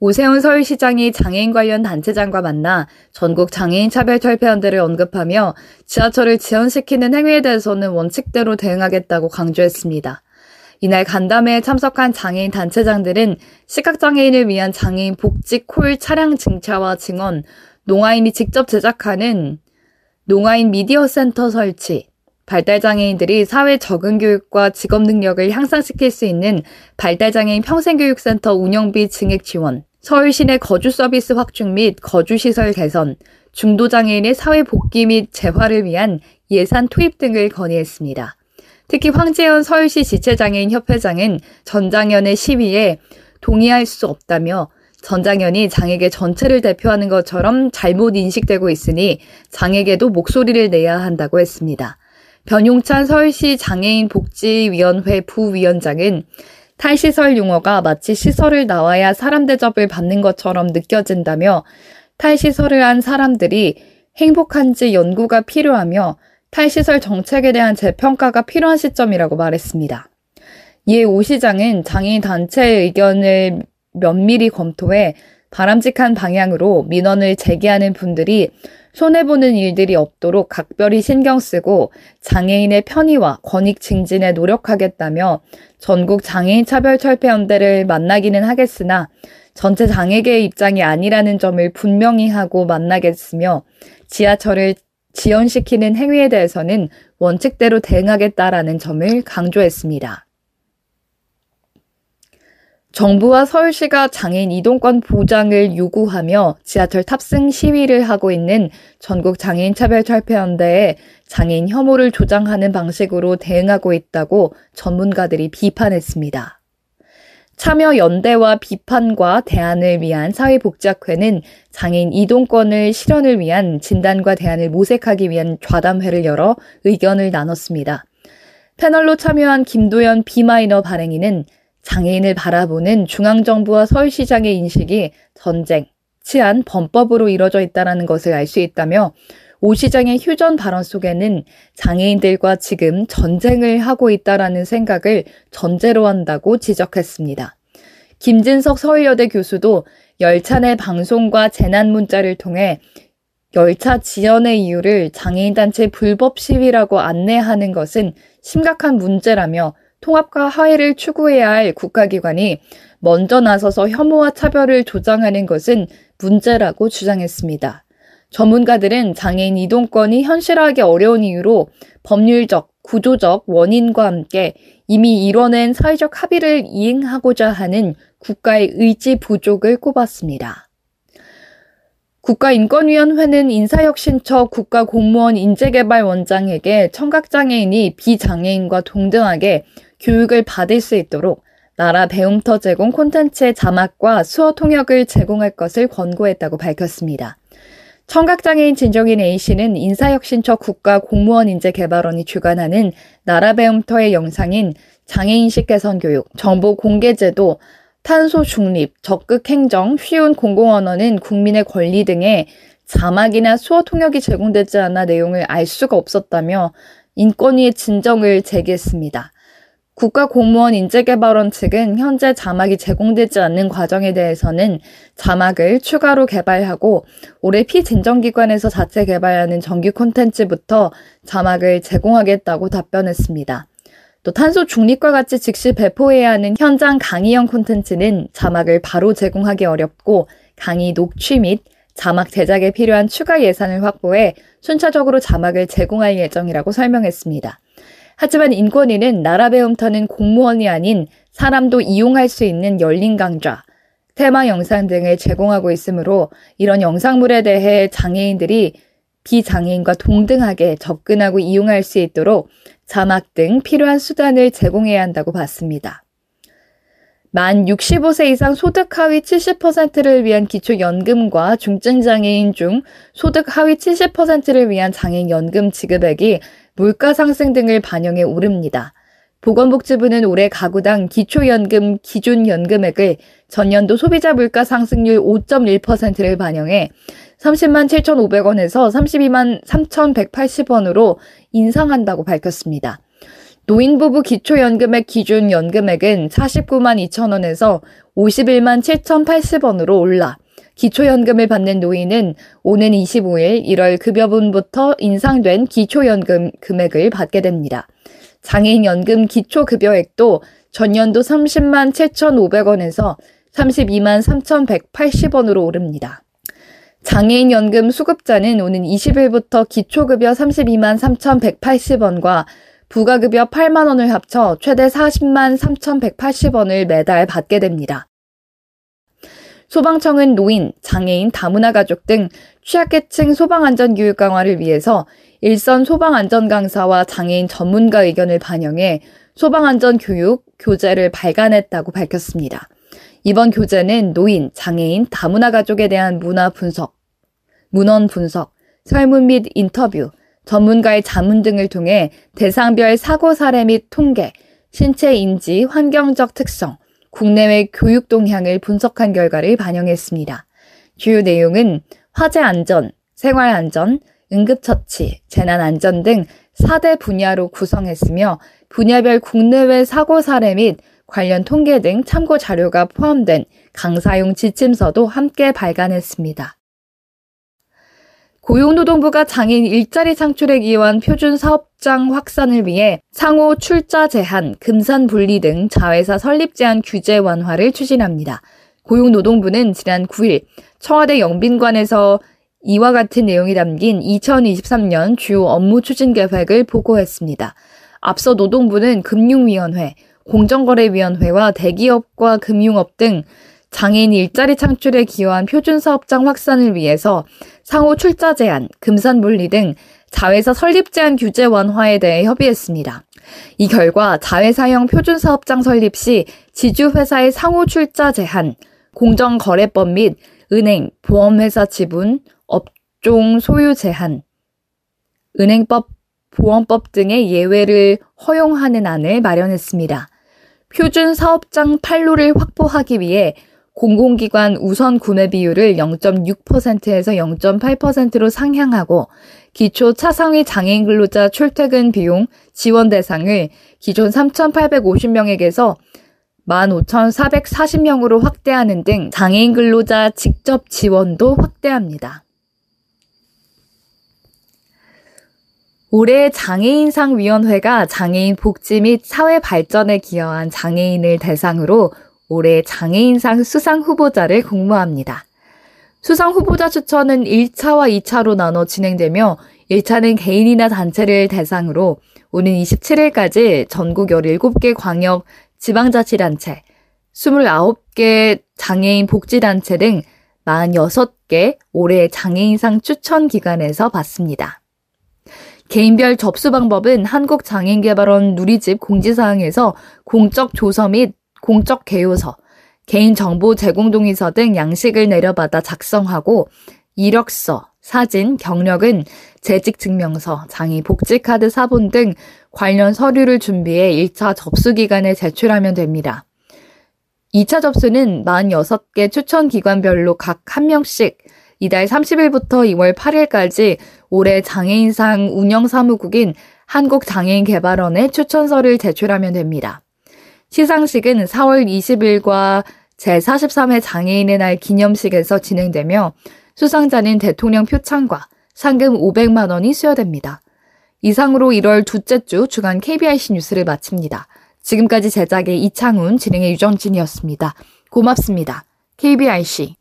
오세훈 서울시장이 장애인 관련 단체장과 만나 전국 장애인 차별 철폐연대를 언급하며 지하철을 지연시키는 행위에 대해서는 원칙대로 대응하겠다고 강조했습니다. 이날 간담회에 참석한 장애인 단체장들은 시각장애인을 위한 장애인 복지 콜 차량 증차와 증언, 농아인이 직접 제작하는 농아인 미디어 센터 설치, 발달장애인들이 사회 적응 교육과 직업 능력을 향상시킬 수 있는 발달장애인 평생교육센터 운영비 증액 지원, 서울시내 거주 서비스 확충 및 거주시설 개선, 중도장애인의 사회 복귀 및 재활을 위한 예산 투입 등을 건의했습니다. 특히 황재현 서울시 지체장애인 협회장은 전장현의 시위에 동의할 수 없다며 전장현이 장애계 전체를 대표하는 것처럼 잘못 인식되고 있으니 장애계도 목소리를 내야 한다고 했습니다. 변용찬 서울시 장애인 복지위원회 부위원장은 탈시설 용어가 마치 시설을 나와야 사람 대접을 받는 것처럼 느껴진다며 탈시설을 한 사람들이 행복한지 연구가 필요하며 탈시설 정책에 대한 재평가가 필요한 시점이라고 말했습니다. 이에 오 시장은 장애인 단체의 의견을 면밀히 검토해 바람직한 방향으로 민원을 제기하는 분들이 손해보는 일들이 없도록 각별히 신경 쓰고 장애인의 편의와 권익 증진에 노력하겠다며 전국 장애인 차별 철폐 연대를 만나기는 하겠으나 전체 장애계의 입장이 아니라는 점을 분명히 하고 만나겠으며 지하철을 지연시키는 행위에 대해서는 원칙대로 대응하겠다라는 점을 강조했습니다. 정부와 서울시가 장애인 이동권 보장을 요구하며 지하철 탑승 시위를 하고 있는 전국 장애인 차별 철폐연대에 장애인 혐오를 조장하는 방식으로 대응하고 있다고 전문가들이 비판했습니다. 참여 연대와 비판과 대안을 위한 사회복지학회는 장애인 이동권을 실현을 위한 진단과 대안을 모색하기 위한 좌담회를 열어 의견을 나눴습니다. 패널로 참여한 김도연 비마이너 발행인은 장애인을 바라보는 중앙정부와 서울시장의 인식이 전쟁, 치안, 범법으로 이뤄져 있다는 것을 알 수 있다며 오 시장의 휴전 발언 속에는 장애인들과 지금 전쟁을 하고 있다라는 생각을 전제로 한다고 지적했습니다. 김진석 서울여대 교수도 열차 내 방송과 재난 문자를 통해 열차 지연의 이유를 장애인 단체 불법 시위라고 안내하는 것은 심각한 문제라며 통합과 화해를 추구해야 할 국가기관이 먼저 나서서 혐오와 차별을 조장하는 것은 문제라고 주장했습니다. 전문가들은 장애인 이동권이 현실화하기 어려운 이유로 법률적, 구조적 원인과 함께 이미 이뤄낸 사회적 합의를 이행하고자 하는 국가의 의지 부족을 꼽았습니다. 국가인권위원회는 인사혁신처 국가공무원 인재개발원장에게 청각장애인이 비장애인과 동등하게 교육을 받을 수 있도록 나라 배움터 제공 콘텐츠의 자막과 수어 통역을 제공할 것을 권고했다고 밝혔습니다. 청각장애인 진정인 A씨는 인사혁신처 국가공무원인재개발원이 주관하는 나라 배움터의 영상인 장애인식 개선 교육, 정보 공개제도, 탄소 중립, 적극 행정, 쉬운 공공언어는 국민의 권리 등의 자막이나 수어 통역이 제공되지 않아 내용을 알 수가 없었다며 인권위의 진정을 제기했습니다. 국가공무원 인재개발원 측은 현재 자막이 제공되지 않는 과정에 대해서는 자막을 추가로 개발하고 올해 피진정기관에서 자체 개발하는 정규 콘텐츠부터 자막을 제공하겠다고 답변했습니다. 또 탄소 중립과 같이 즉시 배포해야 하는 현장 강의형 콘텐츠는 자막을 바로 제공하기 어렵고 강의 녹취 및 자막 제작에 필요한 추가 예산을 확보해 순차적으로 자막을 제공할 예정이라고 설명했습니다. 하지만 인권위는 나라 배움터는 공무원이 아닌 사람도 이용할 수 있는 열린 강좌, 테마 영상 등을 제공하고 있으므로 이런 영상물에 대해 장애인들이 비장애인과 동등하게 접근하고 이용할 수 있도록 자막 등 필요한 수단을 제공해야 한다고 봤습니다. 만 65세 이상 소득 하위 70%를 위한 기초연금과 중증장애인 중 소득 하위 70%를 위한 장애인연금 지급액이 물가 상승 등을 반영해 오릅니다. 보건복지부는 올해 가구당 기초연금 기준 연금액을 전년도 소비자 물가 상승률 5.1%를 반영해 30만 7,500원에서 32만 3,180원으로 인상한다고 밝혔습니다. 노인부부 기초연금액 기준 연금액은 49만 2천원에서 51만 7,080원으로 올라 기초연금을 받는 노인은 오는 25일 1월 급여분부터 인상된 기초연금 금액을 받게 됩니다. 장애인 연금 기초급여액도 전년도 30만 7,500원에서 32만 3,180원으로 오릅니다. 장애인 연금 수급자는 오는 20일부터 기초급여 32만 3,180원과 부가급여 8만 원을 합쳐 최대 40만 3,180원을 매달 받게 됩니다. 소방청은 노인, 장애인, 다문화 가족 등 취약계층 소방안전 교육 강화를 위해서 일선 소방안전 강사와 장애인 전문가 의견을 반영해 소방안전 교육 교재를 발간했다고 밝혔습니다. 이번 교재는 노인, 장애인, 다문화 가족에 대한 문화 분석, 문헌 분석, 설문 및 인터뷰, 전문가의 자문 등을 통해 대상별 사고 사례 및 통계, 신체 인지, 환경적 특성, 국내외 교육 동향을 분석한 결과를 반영했습니다. 주요 내용은 화재 안전, 생활 안전, 응급처치, 재난 안전 등 4대 분야로 구성했으며 분야별 국내외 사고 사례 및 관련 통계 등 참고 자료가 포함된 강사용 지침서도 함께 발간했습니다. 고용노동부가 장애인 일자리 창출에 기여한 표준 사업장 확산을 위해 상호 출자 제한, 금산 분리 등 자회사 설립 제한 규제 완화를 추진합니다. 고용노동부는 지난 9일 청와대 영빈관에서 이와 같은 내용이 담긴 2023년 주요 업무 추진 계획을 보고했습니다. 앞서 노동부는 금융위원회, 공정거래위원회와 대기업과 금융업 등 장애인 일자리 창출에 기여한 표준 사업장 확산을 위해서 상호 출자 제한, 금산 분리 등 자회사 설립 제한 규제 완화에 대해 협의했습니다. 이 결과 자회사형 표준 사업장 설립 시 지주회사의 상호 출자 제한, 공정거래법 및 은행, 보험회사 지분, 업종 소유 제한, 은행법, 보험법 등의 예외를 허용하는 안을 마련했습니다. 표준 사업장 판로를 확보하기 위해 공공기관 우선 구매 비율을 0.6%에서 0.8%로 상향하고 기초 차상위 장애인 근로자 출퇴근 비용 지원 대상을 기존 3,850명에게서 15,440명으로 확대하는 등 장애인 근로자 직접 지원도 확대합니다. 올해 장애인상위원회가 장애인 복지 및 사회 발전에 기여한 장애인을 대상으로 올해 장애인상 수상 후보자를 공모합니다. 수상 후보자 추천은 1차와 2차로 나눠 진행되며 1차는 개인이나 단체를 대상으로 오는 27일까지 전국 17개 광역 지방자치단체, 29개 장애인 복지단체 등 46개 올해 장애인상 추천 기관에서 받습니다. 개인별 접수 방법은 한국장애인개발원 누리집 공지사항에서 공적 조서 및 공적 개요서, 개인정보 제공 동의서 등 양식을 내려받아 작성하고 이력서, 사진, 경력은 재직 증명서, 장애 복지 카드 사본 등 관련 서류를 준비해 1차 접수 기간에 제출하면 됩니다. 2차 접수는 46개 추천 기관별로 각한 명씩 이달 30일부터 2월 8일까지 올해 장애인상 운영사무국인 한국장애인개발원에 추천서를 제출하면 됩니다. 시상식은 4월 20일과 제43회 장애인의 날 기념식에서 진행되며 수상자는 대통령 표창과 상금 500만 원이 수여됩니다. 이상으로 1월 둘째 주 주간 KBIC 뉴스를 마칩니다. 지금까지 제작의 이창훈, 진행의 유정진이었습니다. 고맙습니다. KBIC.